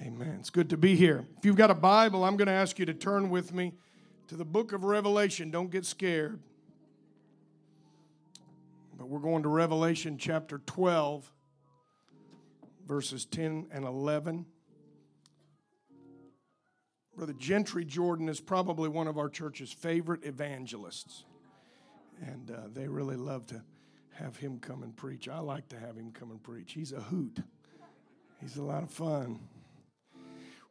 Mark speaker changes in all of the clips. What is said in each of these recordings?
Speaker 1: Amen. It's good to be here. If you've got a Bible, I'm going to ask you to turn with me to the book of Revelation. Don't get scared. But we're going to Revelation chapter 12, verses 10 and 11. Brother Gentry Jordan is probably one of our church's favorite evangelists. And uh, they really love to have him come and preach. I like to have him come and preach. He's a hoot, he's a lot of fun.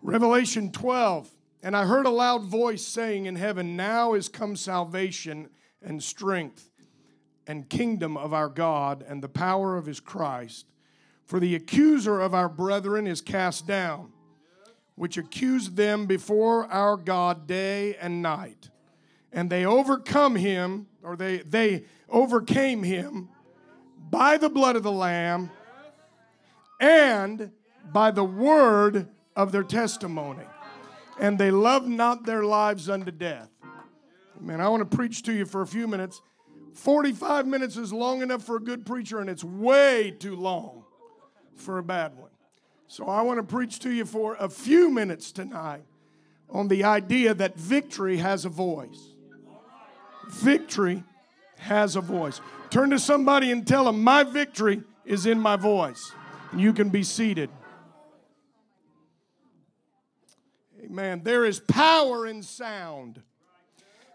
Speaker 1: Revelation 12. And I heard a loud voice saying in heaven, Now is come salvation and strength and kingdom of our God and the power of his Christ. For the accuser of our brethren is cast down, which accused them before our God day and night. And they overcome him, or they, they overcame him by the blood of the Lamb and by the word of their testimony. And they loved not their lives unto death. Man, I want to preach to you for a few minutes. 45 minutes is long enough for a good preacher, and it's way too long for a bad one. So I want to preach to you for a few minutes tonight on the idea that victory has a voice. Victory has a voice. Turn to somebody and tell them, My victory is in my voice. And you can be seated. Amen. There is power in sound.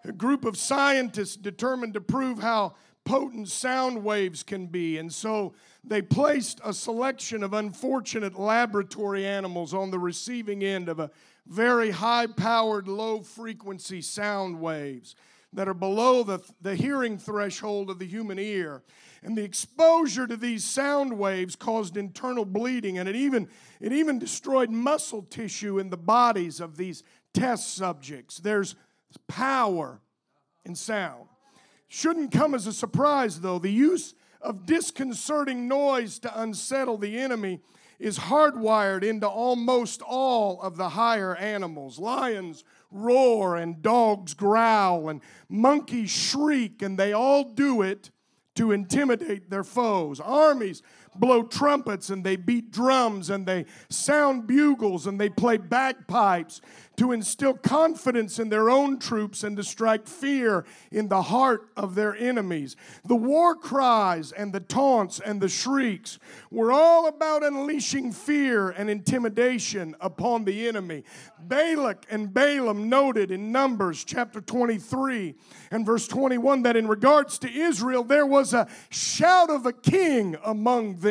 Speaker 1: A group of scientists determined to prove how potent sound waves can be. And so they placed a selection of unfortunate laboratory animals on the receiving end of a very high powered, low frequency sound waves that are below the, the hearing threshold of the human ear. And the exposure to these sound waves caused internal bleeding, and it even, it even destroyed muscle tissue in the bodies of these test subjects. There's power in sound. Shouldn't come as a surprise, though. The use of disconcerting noise to unsettle the enemy is hardwired into almost all of the higher animals. Lions roar, and dogs growl, and monkeys shriek, and they all do it to intimidate their foes. Armies blow trumpets and they beat drums and they sound bugles and they play bagpipes to instill confidence in their own troops and to strike fear in the heart of their enemies. The war cries and the taunts and the shrieks were all about unleashing fear and intimidation upon the enemy. Balak and Balaam noted in Numbers chapter 23 and verse 21 that in regards to Israel, there was a shout of a king among them.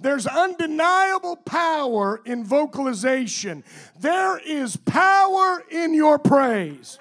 Speaker 1: There's undeniable power in vocalization. There is power in your praise.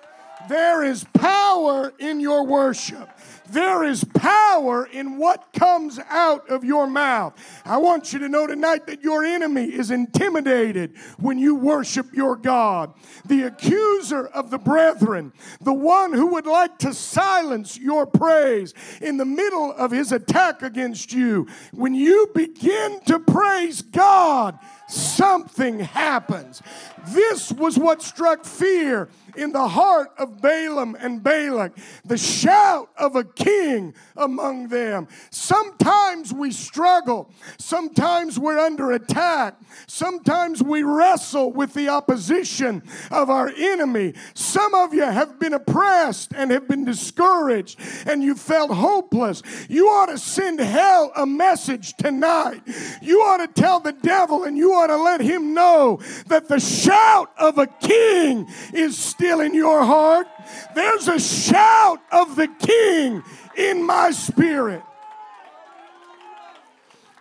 Speaker 1: There is power in your worship. There is power in what comes out of your mouth. I want you to know tonight that your enemy is intimidated when you worship your God. The accuser of the brethren, the one who would like to silence your praise in the middle of his attack against you, when you begin to praise God, something happens. This was what struck fear in the heart of Balaam and Balak, the shout of a king among them. Sometimes we struggle, sometimes we're under attack, sometimes we wrestle with the opposition of our enemy. Some of you have been oppressed and have been discouraged and you felt hopeless. You ought to send hell a message tonight. You ought to tell the devil and you ought to let him know that the shout of a king is still in your heart. There's a shout of the king in my spirit.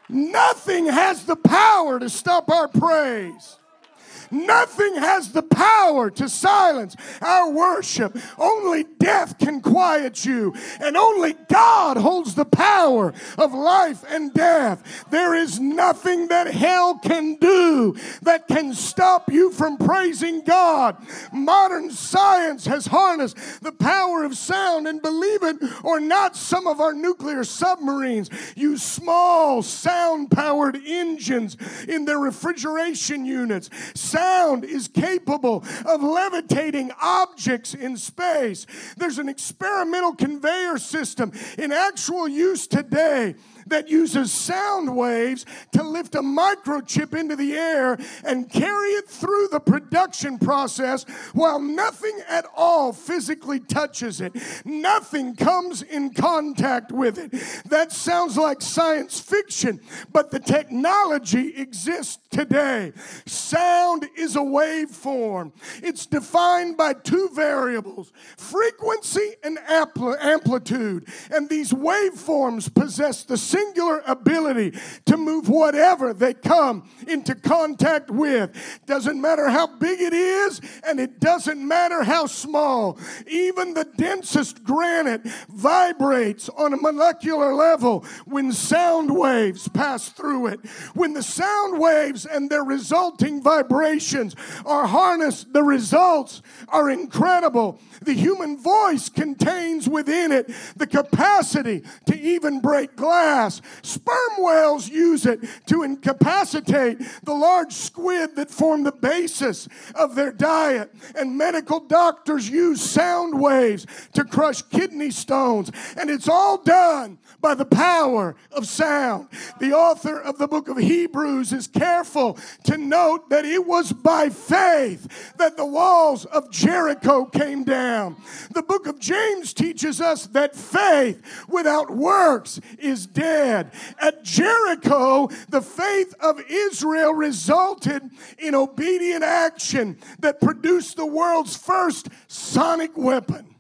Speaker 1: Nothing has the power to stop our praise. Nothing has the power to silence our worship. Only death can quiet you, and only God holds the power of life and death. There is nothing that hell can do that can stop you from praising God. Modern science has harnessed the power of sound, and believe it or not, some of our nuclear submarines use small sound powered engines in their refrigeration units sound is capable of levitating objects in space. There's an experimental conveyor system in actual use today that uses sound waves to lift a microchip into the air and carry it through the production process while nothing at all physically touches it. Nothing comes in contact with it. That sounds like science fiction, but the technology exists today. Sound is a waveform, it's defined by two variables frequency and ampl- amplitude. And these waveforms possess the singular ability to move whatever they come into contact with. Doesn't matter how big it is, and it doesn't matter how small. Even the densest granite vibrates on a molecular level when sound waves pass through it. When the sound waves and their resulting vibrations are harnessed, the results are incredible. The human voice contains within it the capacity to even break glass. Sperm whales use it to incapacitate the large squid that form the basis of their diet. And medical doctors use sound waves to crush kidney stones. And it's all done by the power of sound. The author of the book of Hebrews is careful to note that it was by faith that the walls of Jericho came down. The book of James teaches us that faith without works is dead. At Jericho, the faith of Israel resulted in obedient action that produced the world's first sonic weapon.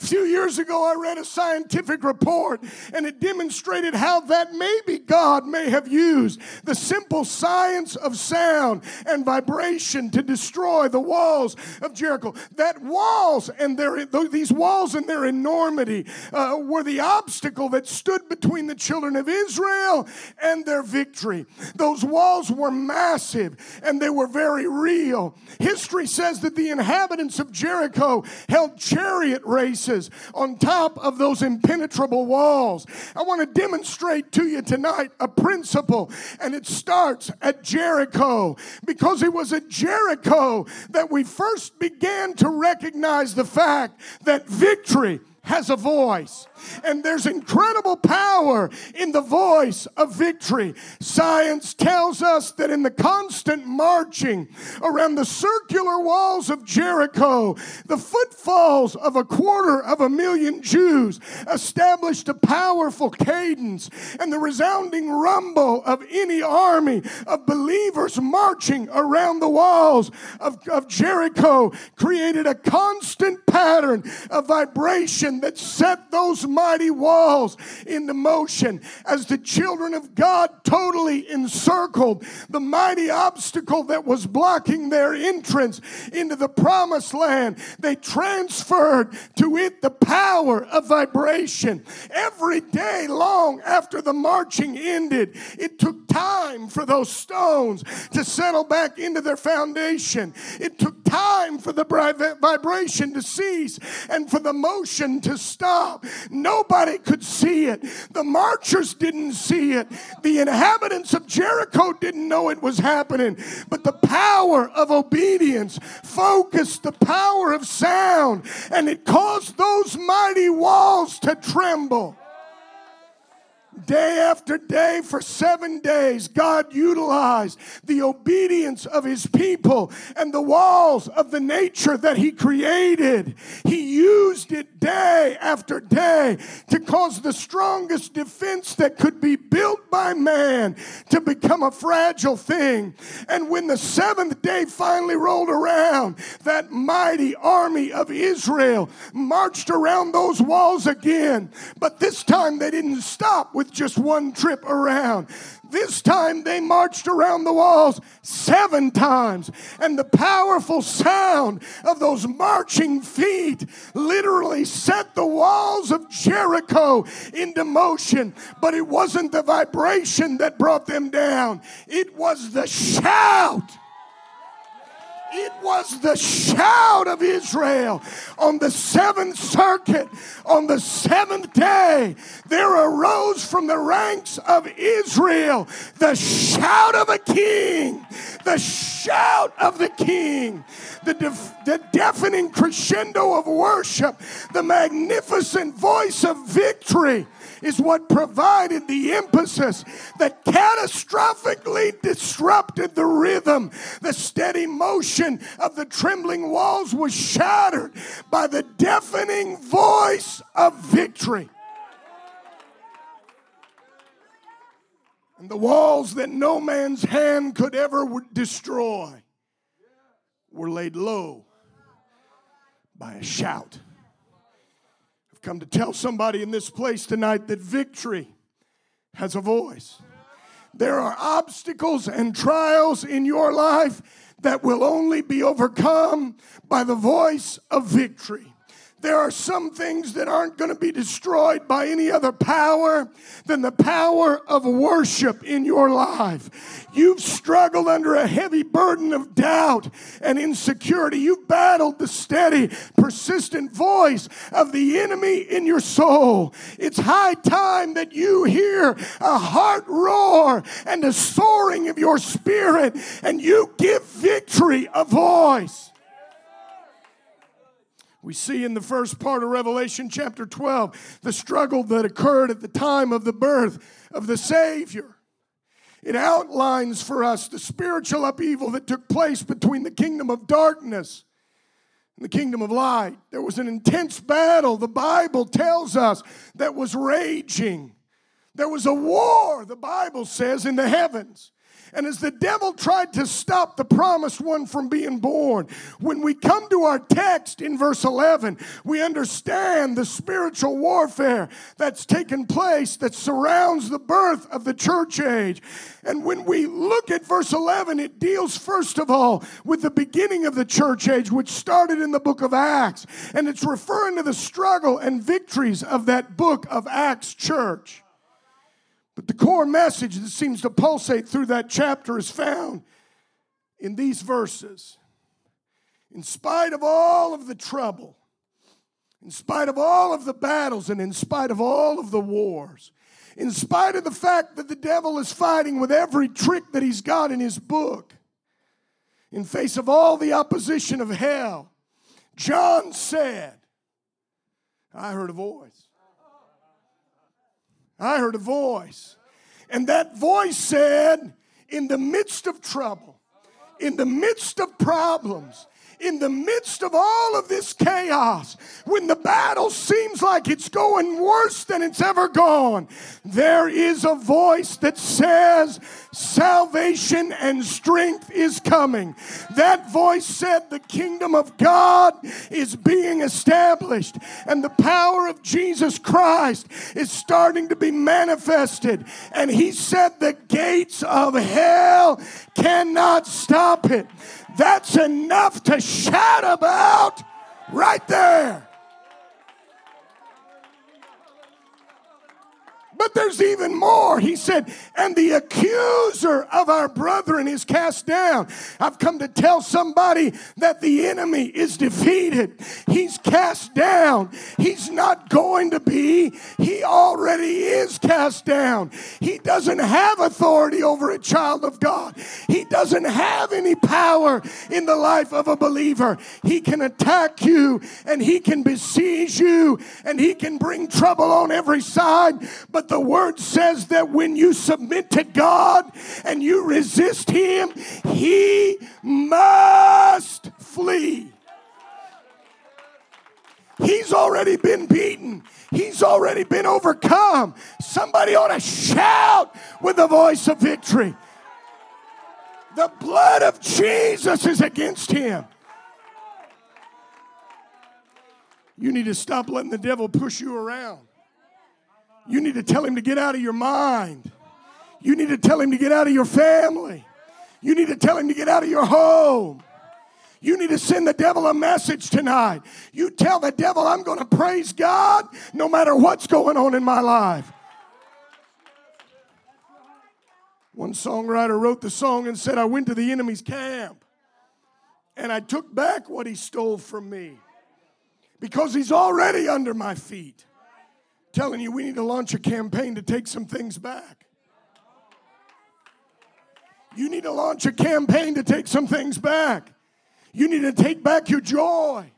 Speaker 1: A few years ago, I read a scientific report and it demonstrated how that maybe God may have used the simple science of sound and vibration to destroy the walls of Jericho. That walls and their, these walls and their enormity uh, were the obstacle that stood between the children of Israel and their victory. Those walls were massive and they were very real. History says that the inhabitants of Jericho held chariot races on top of those impenetrable walls. I want to demonstrate to you tonight a principle, and it starts at Jericho because it was at Jericho that we first began to recognize the fact that victory has a voice. And there's incredible power in the voice of victory. Science tells us that in the constant marching around the circular walls of Jericho, the footfalls of a quarter of a million Jews established a powerful cadence, and the resounding rumble of any army of believers marching around the walls of, of Jericho created a constant pattern of vibration that set those mighty walls into motion as the children of God totally encircled the mighty obstacle that was blocking their entrance into the promised land. They transferred to it the power of vibration. Every day long after the marching ended, it took time for those stones to settle back into their foundation. It took time for the vibration to cease and for the motion to stop. Nobody could see it. The marchers didn't see it. The inhabitants of Jericho didn't know it was happening. But the power of obedience focused the power of sound, and it caused those mighty walls to tremble. Day after day, for seven days, God utilized the obedience of his people and the walls of the nature that he created. He used it day after day to cause the strongest defense that could be built by man to become a fragile thing. And when the seventh day finally rolled around, that mighty army of Israel marched around those walls again. But this time they didn't stop with just one trip around. This time they marched around the walls seven times, and the powerful sound of those marching feet literally set the walls of Jericho into motion. But it wasn't the vibration that brought them down, it was the shout it was the shout of Israel on the seventh circuit, on the seventh day. There arose from the ranks of Israel the shout of a king, the shout of the king, the, the deafening crescendo of worship, the magnificent voice of victory is what provided the impetus that catastrophically disrupted the rhythm. The steady motion of the trembling walls was shattered by the deafening voice of victory. And the walls that no man's hand could ever destroy were laid low by a shout. I've come to tell somebody in this place tonight that victory has a voice. There are obstacles and trials in your life that will only be overcome by the voice of victory. There are some things that aren't going to be destroyed by any other power than the power of worship in your life. You've struggled under a heavy burden of doubt and insecurity. You've battled the steady, persistent voice of the enemy in your soul. It's high time that you hear a heart roar and a soaring of your spirit and you give victory a voice. We see in the first part of Revelation chapter 12 the struggle that occurred at the time of the birth of the Savior. It outlines for us the spiritual upheaval that took place between the kingdom of darkness and the kingdom of light. There was an intense battle, the Bible tells us, that was raging. There was a war, the Bible says, in the heavens. And as the devil tried to stop the promised one from being born, when we come to our text in verse 11, we understand the spiritual warfare that's taken place that surrounds the birth of the church age. And when we look at verse 11, it deals first of all with the beginning of the church age, which started in the book of Acts. And it's referring to the struggle and victories of that book of Acts church. But the core message that seems to pulsate through that chapter is found in these verses. In spite of all of the trouble, in spite of all of the battles, and in spite of all of the wars, in spite of the fact that the devil is fighting with every trick that he's got in his book, in face of all the opposition of hell, John said, I heard a voice. I heard a voice. And that voice said, in the midst of trouble, in the midst of problems, in the midst of all of this chaos, when the battle seems like it's going worse than it's ever gone, there is a voice that says, Salvation and strength is coming. That voice said, The kingdom of God is being established, and the power of Jesus Christ is starting to be manifested. And he said, The gates of hell cannot stop it. That's enough to shout about right there. But there's even more. He said, and the accuser of our brethren is cast down. I've come to tell somebody that the enemy is defeated. He's cast down. He's not going to be. He already is cast down. He doesn't have authority over a child of God. He doesn't have any power in the life of a believer. He can attack you and he can besiege you and he can bring trouble on every side. But the word says that when you submit submit to God and you resist Him, He must flee. He's already been beaten. He's already been overcome. Somebody ought to shout with the voice of victory. The blood of Jesus is against him. You need to stop letting the devil push you around. You need to tell him to get out of your mind. You need to tell him to get out of your family. You need to tell him to get out of your home. You need to send the devil a message tonight. You tell the devil, I'm going to praise God no matter what's going on in my life. One songwriter wrote the song and said, I went to the enemy's camp and I took back what he stole from me because he's already under my feet. Telling you, we need to launch a campaign to take some things back. You need to launch a campaign to take some things back. You need to take back your joy.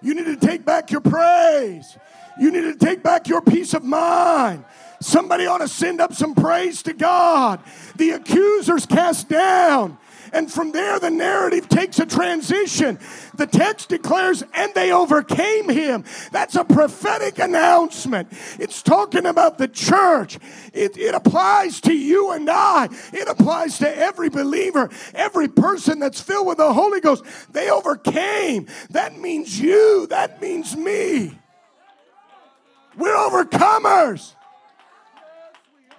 Speaker 1: You need to take back your praise. You need to take back your peace of mind. Somebody ought to send up some praise to God. The accuser's cast down. And from there, the narrative takes a transition. The text declares, and they overcame him. That's a prophetic announcement. It's talking about the church. It, it applies to you and I, it applies to every believer, every person that's filled with the Holy Ghost. They overcame. That means you, that means me. We're overcomers.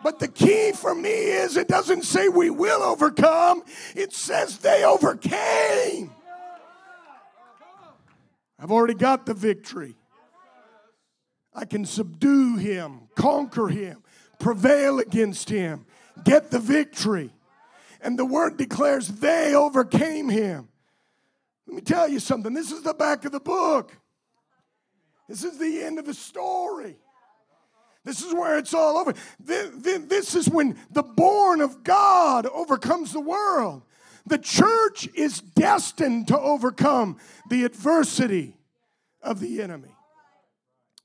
Speaker 1: But the key for me is it doesn't say we will overcome, it says they overcame. I've already got the victory. I can subdue him, conquer him, prevail against him, get the victory. And the word declares they overcame him. Let me tell you something. This is the back of the book. This is the end of the story. This is where it's all over. This is when the born of God overcomes the world. The church is destined to overcome the adversity of the enemy.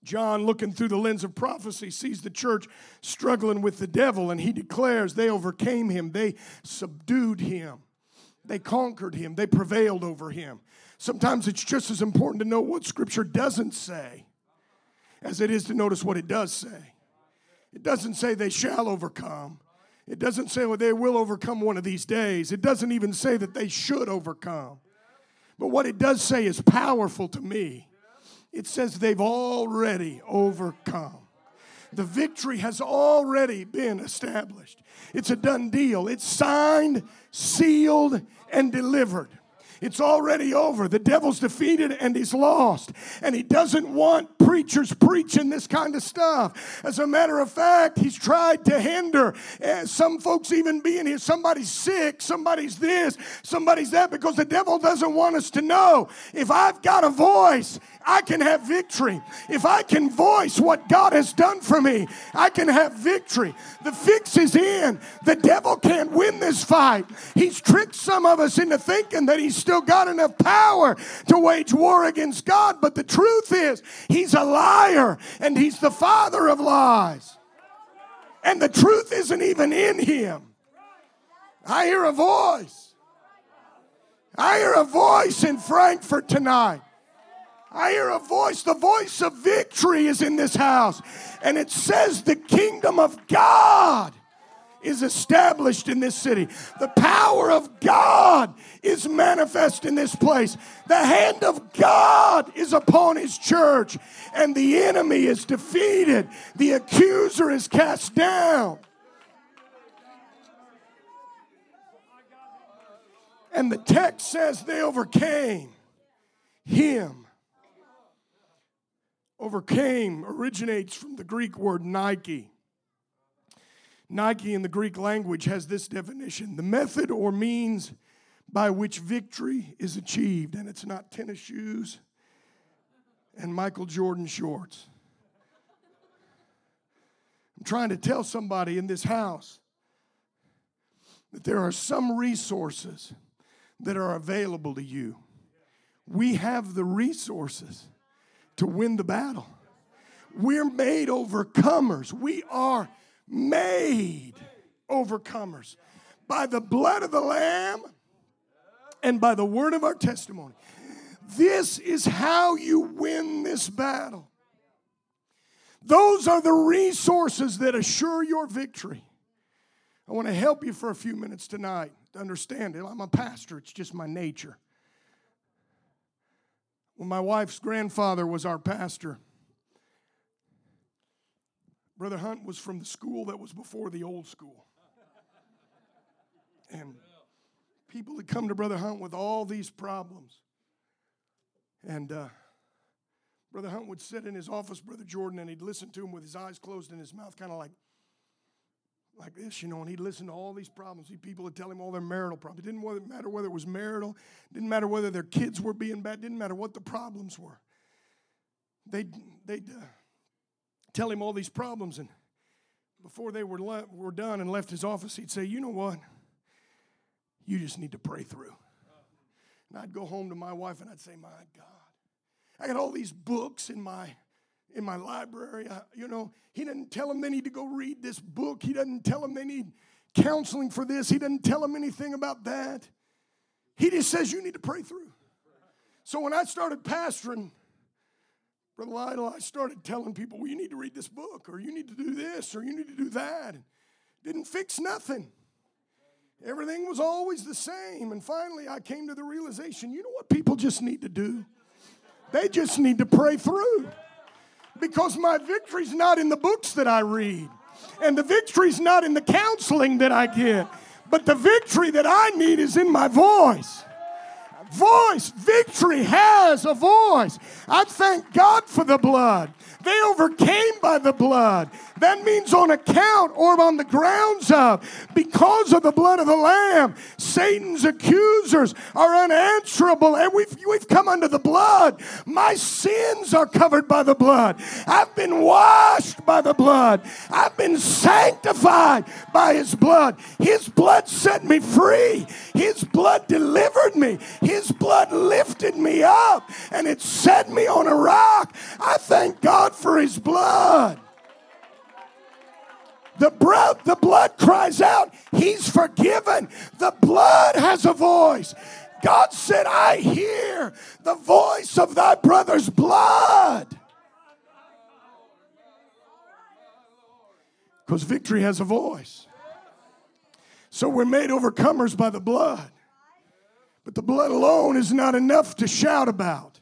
Speaker 1: John, looking through the lens of prophecy, sees the church struggling with the devil, and he declares they overcame him, they subdued him, they conquered him, they prevailed over him. Sometimes it's just as important to know what Scripture doesn't say as it is to notice what it does say. It doesn't say they shall overcome. It doesn't say well, they will overcome one of these days. It doesn't even say that they should overcome. But what it does say is powerful to me. It says they've already overcome. The victory has already been established. It's a done deal. It's signed, sealed, and delivered. It's already over. The devil's defeated and he's lost. And he doesn't want preachers preaching this kind of stuff. As a matter of fact, he's tried to hinder uh, some folks even being here. Somebody's sick, somebody's this, somebody's that, because the devil doesn't want us to know. If I've got a voice I can have victory. If I can voice what God has done for me, I can have victory. The fix is in. The devil can't win this fight. He's tricked some of us into thinking that he's still got enough power to wage war against God, but the truth is, he's a liar and he's the father of lies. And the truth isn't even in him. I hear a voice. I hear a voice in Frankfurt tonight. I hear a voice. The voice of victory is in this house. And it says the kingdom of God is established in this city. The power of God is manifest in this place. The hand of God is upon his church, and the enemy is defeated. The accuser is cast down. And the text says they overcame him overcame originates from the Greek word Nike. Nike in the Greek language has this definition the method or means by which victory is achieved. And it's not tennis shoes and Michael Jordan shorts. I'm trying to tell somebody in this house that there are some resources that are available to you. We have the resources to win the battle. We're made overcomers. We are made overcomers by the blood of the Lamb and by the word of our testimony. This is how you win this battle. Those are the resources that assure your victory. I want to help you for a few minutes tonight to understand it. I'm a pastor, it's just my nature. When my wife's grandfather was our pastor, Brother Hunt was from the school that was before the old school. And people had come to Brother Hunt with all these problems. And uh, Brother Hunt would sit in his office, Brother Jordan, and he'd listen to him with his eyes closed and his mouth kind of like like this, you know, and he'd listen to all these problems. People would tell him all their marital problems. It didn't matter whether it was marital, didn't matter whether their kids were being bad, didn't matter what the problems were. They'd, they'd uh, tell him all these problems, and before they were, le- were done and left his office, he'd say, You know what? You just need to pray through. And I'd go home to my wife and I'd say, My God, I got all these books in my in my library. I, you know, he doesn't tell them they need to go read this book. He doesn't tell them they need counseling for this. He doesn't tell them anything about that. He just says you need to pray through. So when I started pastoring, Brother Lytle, I started telling people, well, you need to read this book, or you need to do this, or you need to do that. Didn't fix nothing. Everything was always the same. And finally, I came to the realization you know what people just need to do? They just need to pray through. Because my victory's not in the books that I read, and the victory's not in the counseling that I get, but the victory that I need is in my voice voice. Victory has a voice. I thank God for the blood. They overcame by the blood. That means on account or on the grounds of, because of the blood of the Lamb, Satan's accusers are unanswerable. And we've, we've come under the blood. My sins are covered by the blood. I've been washed by the blood. I've been sanctified by His blood. His blood set me free. His blood delivered me. His blood lifted me up and it set me on a rock. I thank God for His blood. The blood, the blood cries out, He's forgiven. The blood has a voice. God said, I hear the voice of thy brother's blood. Because victory has a voice. So we're made overcomers by the blood. But the blood alone is not enough to shout about.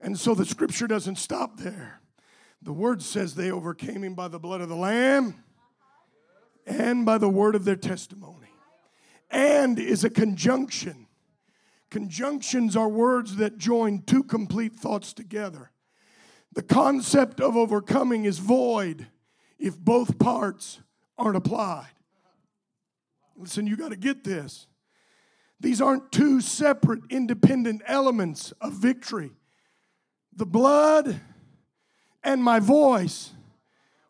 Speaker 1: And so the scripture doesn't stop there. The word says they overcame him by the blood of the Lamb and by the word of their testimony. And is a conjunction. Conjunctions are words that join two complete thoughts together. The concept of overcoming is void if both parts aren't applied. Listen, you got to get this. These aren't two separate, independent elements of victory. The blood and my voice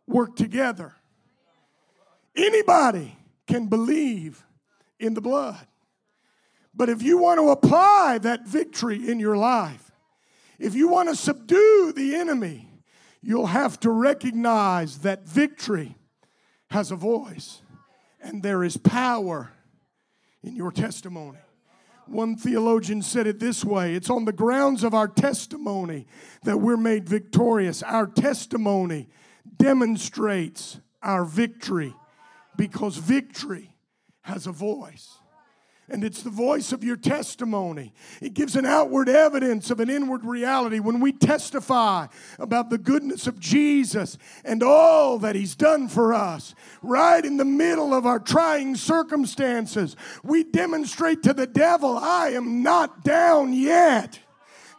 Speaker 1: work together. Anybody can believe in the blood. But if you want to apply that victory in your life, if you want to subdue the enemy, you'll have to recognize that victory has a voice and there is power in your testimony. One theologian said it this way it's on the grounds of our testimony that we're made victorious. Our testimony demonstrates our victory because victory has a voice. And it's the voice of your testimony. It gives an outward evidence of an inward reality. When we testify about the goodness of Jesus and all that He's done for us, right in the middle of our trying circumstances, we demonstrate to the devil, I am not down yet.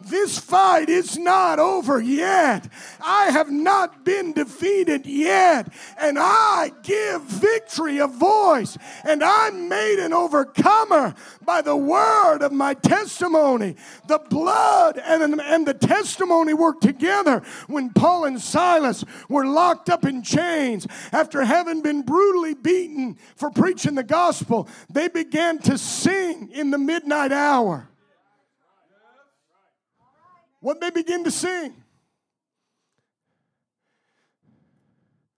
Speaker 1: This fight is not over yet. I have not been defeated yet. And I give victory a voice. And I'm made an overcomer by the word of my testimony. The blood and, and the testimony work together when Paul and Silas were locked up in chains after having been brutally beaten for preaching the gospel. They began to sing in the midnight hour. What they begin to sing?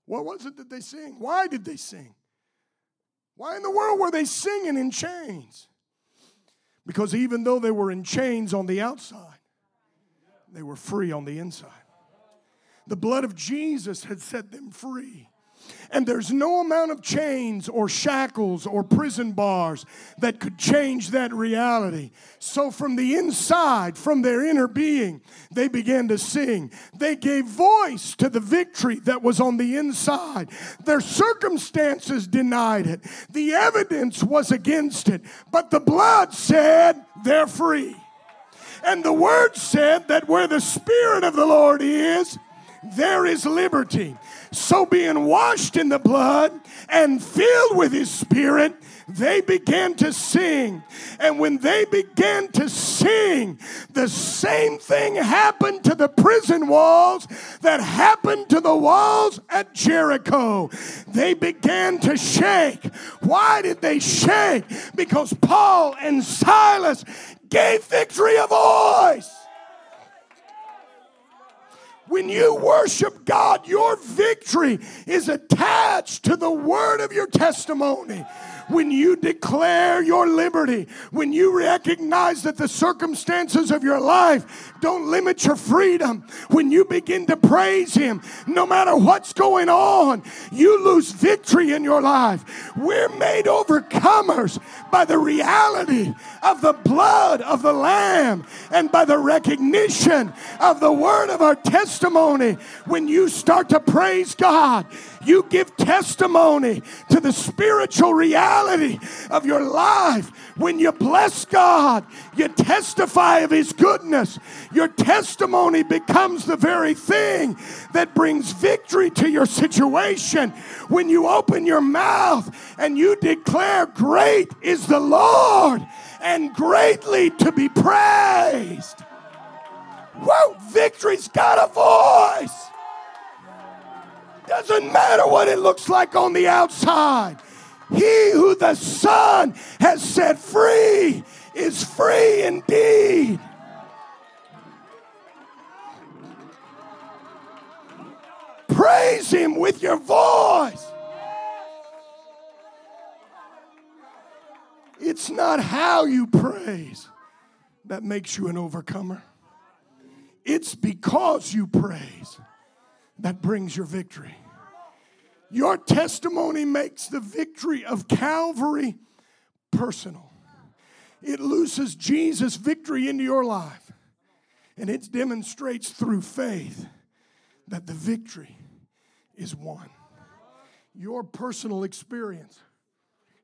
Speaker 1: What was it that they sing? Why did they sing? Why in the world were they singing in chains? Because even though they were in chains on the outside, they were free on the inside. The blood of Jesus had set them free. And there's no amount of chains or shackles or prison bars that could change that reality. So, from the inside, from their inner being, they began to sing. They gave voice to the victory that was on the inside. Their circumstances denied it, the evidence was against it, but the blood said they're free. And the word said that where the Spirit of the Lord is, there is liberty. So, being washed in the blood and filled with His Spirit, they began to sing. And when they began to sing, the same thing happened to the prison walls that happened to the walls at Jericho. They began to shake. Why did they shake? Because Paul and Silas gave victory a voice. When you worship God, your victory is attached to the word of your testimony when you declare your liberty, when you recognize that the circumstances of your life don't limit your freedom, when you begin to praise Him, no matter what's going on, you lose victory in your life. We're made overcomers by the reality of the blood of the Lamb and by the recognition of the word of our testimony. When you start to praise God, you give testimony to the spiritual reality of your life. When you bless God, you testify of His goodness. Your testimony becomes the very thing that brings victory to your situation. When you open your mouth and you declare, Great is the Lord and greatly to be praised. Whoa, victory's got a voice. Doesn't matter what it looks like on the outside. He who the Son has set free is free indeed. Praise Him with your voice. It's not how you praise that makes you an overcomer, it's because you praise that brings your victory. Your testimony makes the victory of Calvary personal. It looses Jesus' victory into your life, and it demonstrates through faith that the victory is won. Your personal experience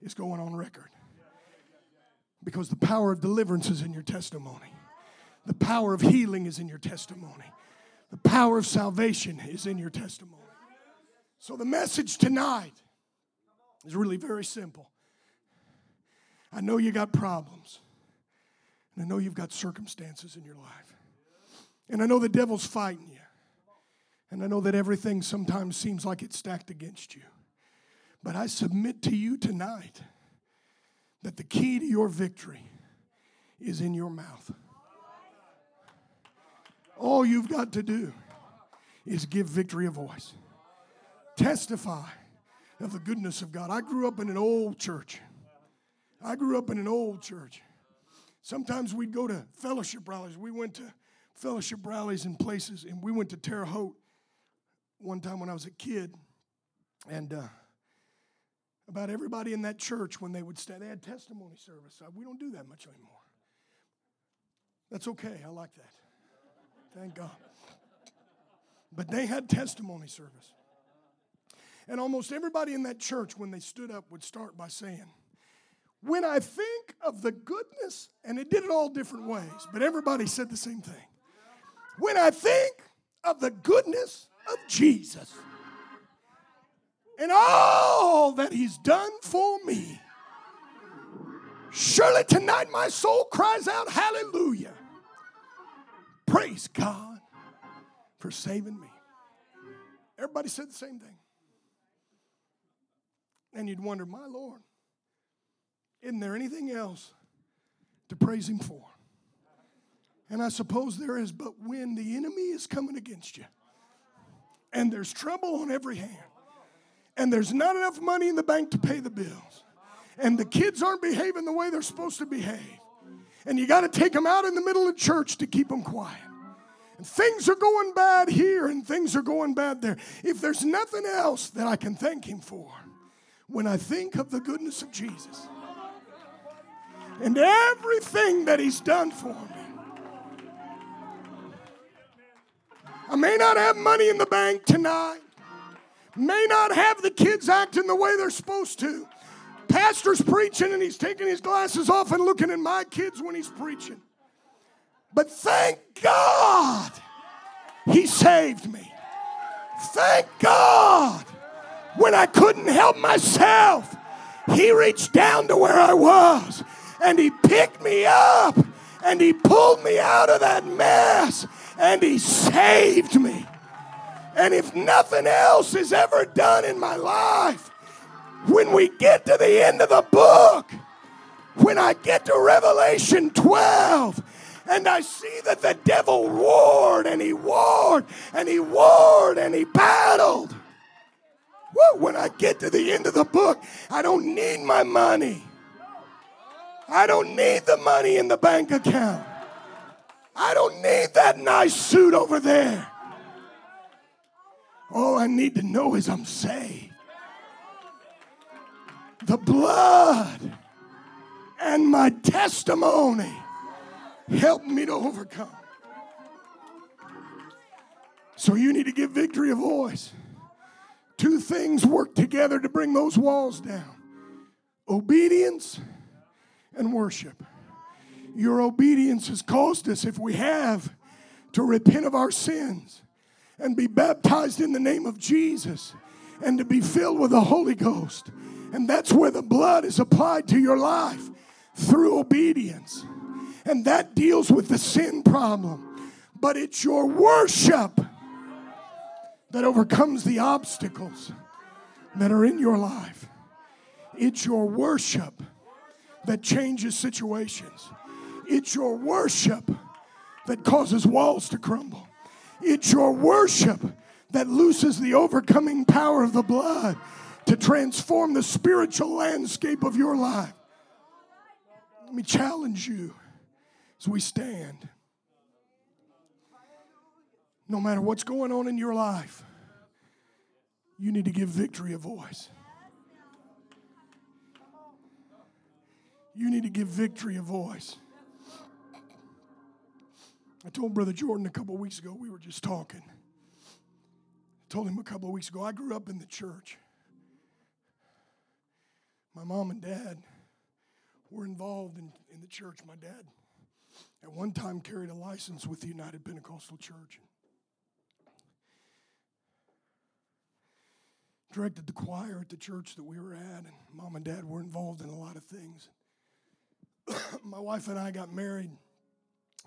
Speaker 1: is going on record because the power of deliverance is in your testimony, the power of healing is in your testimony. The power of salvation is in your testimony. So, the message tonight is really very simple. I know you got problems, and I know you've got circumstances in your life, and I know the devil's fighting you, and I know that everything sometimes seems like it's stacked against you. But I submit to you tonight that the key to your victory is in your mouth. All you've got to do is give victory a voice. Testify of the goodness of God. I grew up in an old church. I grew up in an old church. Sometimes we'd go to fellowship rallies. We went to fellowship rallies in places, and we went to Terre Haute one time when I was a kid. And uh, about everybody in that church, when they would stand, they had testimony service. We don't do that much anymore. That's okay. I like that. Thank God. But they had testimony service. And almost everybody in that church, when they stood up, would start by saying, When I think of the goodness, and it did it all different ways, but everybody said the same thing. When I think of the goodness of Jesus and all that He's done for me, surely tonight my soul cries out, Hallelujah. Praise God for saving me. Everybody said the same thing. And you'd wonder, my Lord, isn't there anything else to praise Him for? And I suppose there is, but when the enemy is coming against you, and there's trouble on every hand, and there's not enough money in the bank to pay the bills, and the kids aren't behaving the way they're supposed to behave, and you got to take them out in the middle of church to keep them quiet. And things are going bad here and things are going bad there. If there's nothing else that I can thank Him for, when I think of the goodness of Jesus and everything that He's done for me, I may not have money in the bank tonight, may not have the kids acting the way they're supposed to pastor's preaching and he's taking his glasses off and looking at my kids when he's preaching. But thank God he saved me. Thank God when I couldn't help myself, he reached down to where I was and he picked me up and he pulled me out of that mess and he saved me. And if nothing else is ever done in my life, when we get to the end of the book, when I get to Revelation 12, And I see that the devil warred and he warred and he warred and he battled. Woo, when I get to the end of the book, I don't need my money. I don't need the money in the bank account. I don't need that nice suit over there. All I need to know is I'm saved. The blood and my testimony help me to overcome. So you need to give victory a voice. Two things work together to bring those walls down obedience and worship. Your obedience has caused us, if we have, to repent of our sins and be baptized in the name of Jesus and to be filled with the Holy Ghost. And that's where the blood is applied to your life through obedience. And that deals with the sin problem. But it's your worship that overcomes the obstacles that are in your life. It's your worship that changes situations. It's your worship that causes walls to crumble. It's your worship that looses the overcoming power of the blood to transform the spiritual landscape of your life. Let me challenge you as we stand. No matter what's going on in your life, you need to give victory a voice. You need to give victory a voice. I told Brother Jordan a couple weeks ago, we were just talking. I told him a couple weeks ago, I grew up in the church. My mom and dad were involved in, in the church. My dad, at one time, carried a license with the United Pentecostal Church. Directed the choir at the church that we were at, and mom and dad were involved in a lot of things. My wife and I got married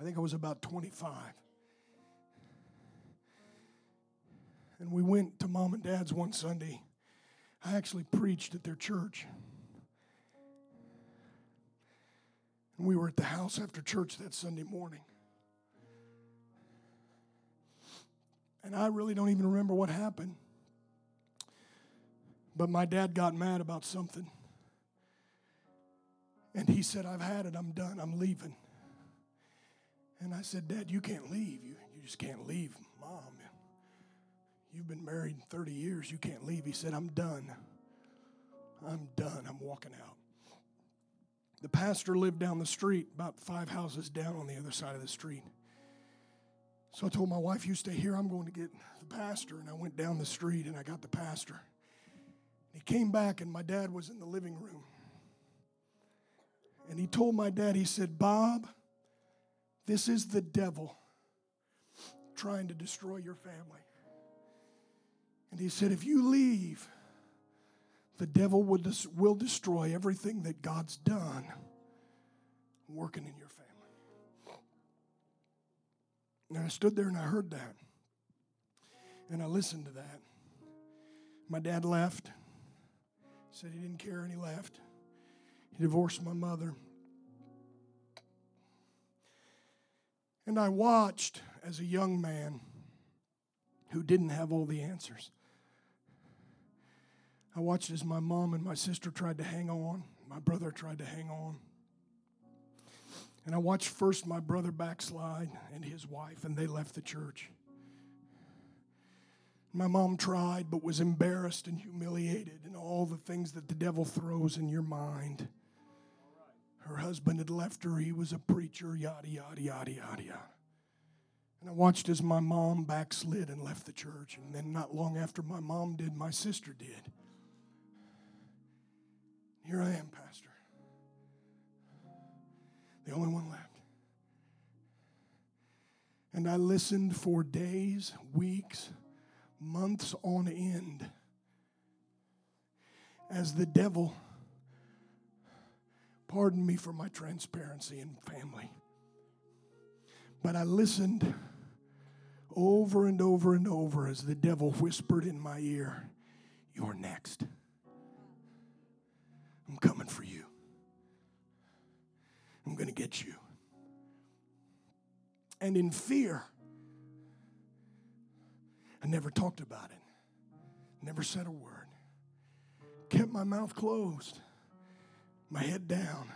Speaker 1: I think I was about 25. And we went to mom and dad's one Sunday. I actually preached at their church. And we were at the house after church that Sunday morning. And I really don't even remember what happened. But my dad got mad about something. And he said, I've had it, I'm done, I'm leaving. And I said, Dad, you can't leave. You, you just can't leave, Mom. You've been married 30 years. You can't leave. He said, I'm done. I'm done. I'm walking out. The pastor lived down the street, about five houses down on the other side of the street. So I told my wife, You stay here. I'm going to get the pastor. And I went down the street and I got the pastor. He came back, and my dad was in the living room. And he told my dad, He said, Bob, this is the devil trying to destroy your family. And he said, if you leave, the devil will, des- will destroy everything that God's done working in your family. And I stood there and I heard that. And I listened to that. My dad left. Said he didn't care and he left. He divorced my mother. And I watched as a young man who didn't have all the answers. I watched as my mom and my sister tried to hang on, my brother tried to hang on. And I watched first my brother backslide and his wife, and they left the church. My mom tried, but was embarrassed and humiliated, and all the things that the devil throws in your mind. Her husband had left her. He was a preacher, yada, yada, yada, yada, yada. And I watched as my mom backslid and left the church. And then, not long after my mom did, my sister did. Here I am, Pastor. The only one left. And I listened for days, weeks, months on end as the devil Pardon me for my transparency and family. But I listened over and over and over as the devil whispered in my ear, You're next. I'm coming for you. I'm going to get you. and in fear. I never talked about it, never said a word. Kept my mouth closed, my head down.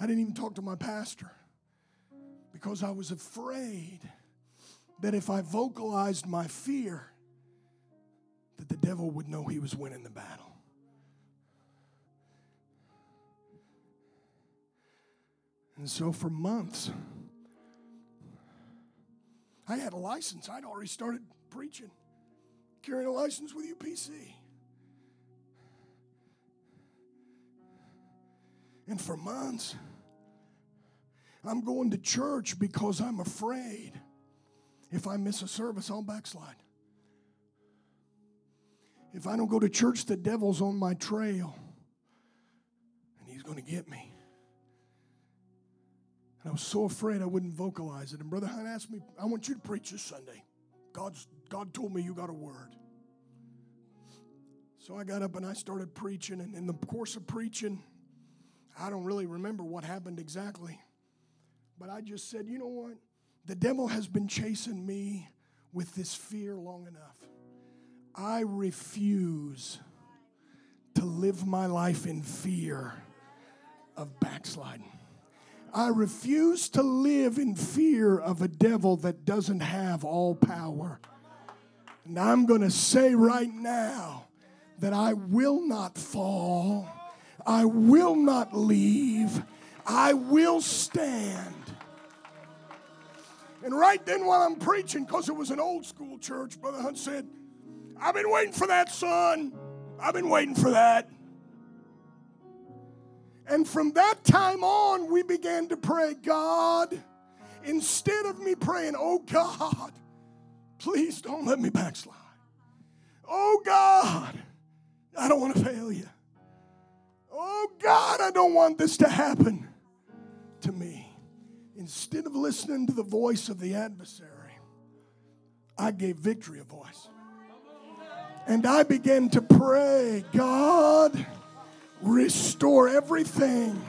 Speaker 1: I didn't even talk to my pastor because I was afraid that if I vocalized my fear, that the devil would know he was winning the battle. And so for months, I had a license. I'd already started preaching, carrying a license with UPC. And for months, I'm going to church because I'm afraid if I miss a service, I'll backslide. If I don't go to church, the devil's on my trail and he's going to get me. And I was so afraid I wouldn't vocalize it. And Brother Hunt asked me, I want you to preach this Sunday. God's, God told me you got a word. So I got up and I started preaching. And in the course of preaching, I don't really remember what happened exactly. But I just said, you know what? The devil has been chasing me with this fear long enough. I refuse to live my life in fear of backsliding. I refuse to live in fear of a devil that doesn't have all power. And I'm going to say right now that I will not fall, I will not leave, I will stand. And right then, while I'm preaching, because it was an old school church, Brother Hunt said, I've been waiting for that, son. I've been waiting for that. And from that time on, we began to pray, God, instead of me praying, oh God, please don't let me backslide. Oh God, I don't want to fail you. Oh God, I don't want this to happen to me. Instead of listening to the voice of the adversary, I gave victory a voice. And I began to pray, God, Restore everything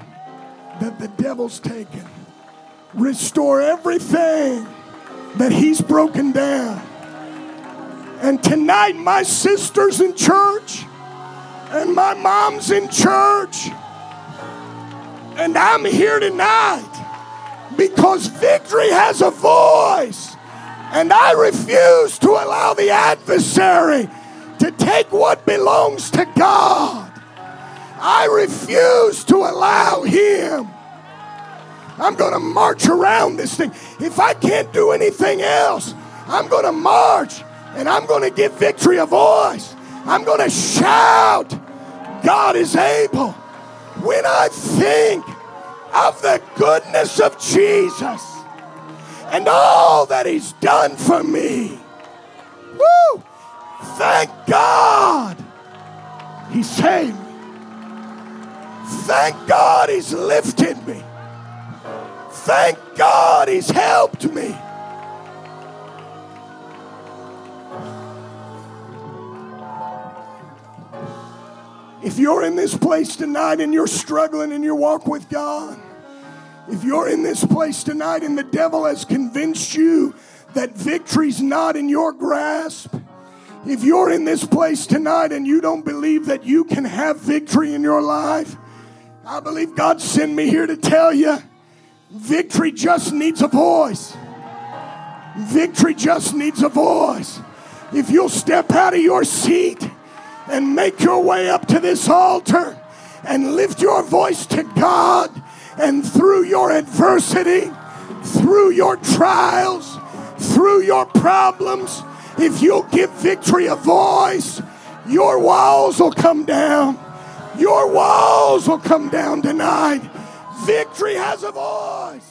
Speaker 1: that the devil's taken. Restore everything that he's broken down. And tonight, my sister's in church, and my mom's in church, and I'm here tonight because victory has a voice, and I refuse to allow the adversary to take what belongs to God. I refuse to allow him. I'm going to march around this thing. If I can't do anything else, I'm going to march and I'm going to give victory a voice. I'm going to shout, God is able. When I think of the goodness of Jesus and all that He's done for me, woo, thank God He saved me. Thank God He's lifted me. Thank God He's helped me. If you're in this place tonight and you're struggling in your walk with God, if you're in this place tonight and the devil has convinced you that victory's not in your grasp, if you're in this place tonight and you don't believe that you can have victory in your life, I believe God sent me here to tell you victory just needs a voice. Victory just needs a voice. If you'll step out of your seat and make your way up to this altar and lift your voice to God, and through your adversity, through your trials, through your problems, if you'll give victory a voice, your walls will come down. Your walls will come down tonight. Victory has a voice.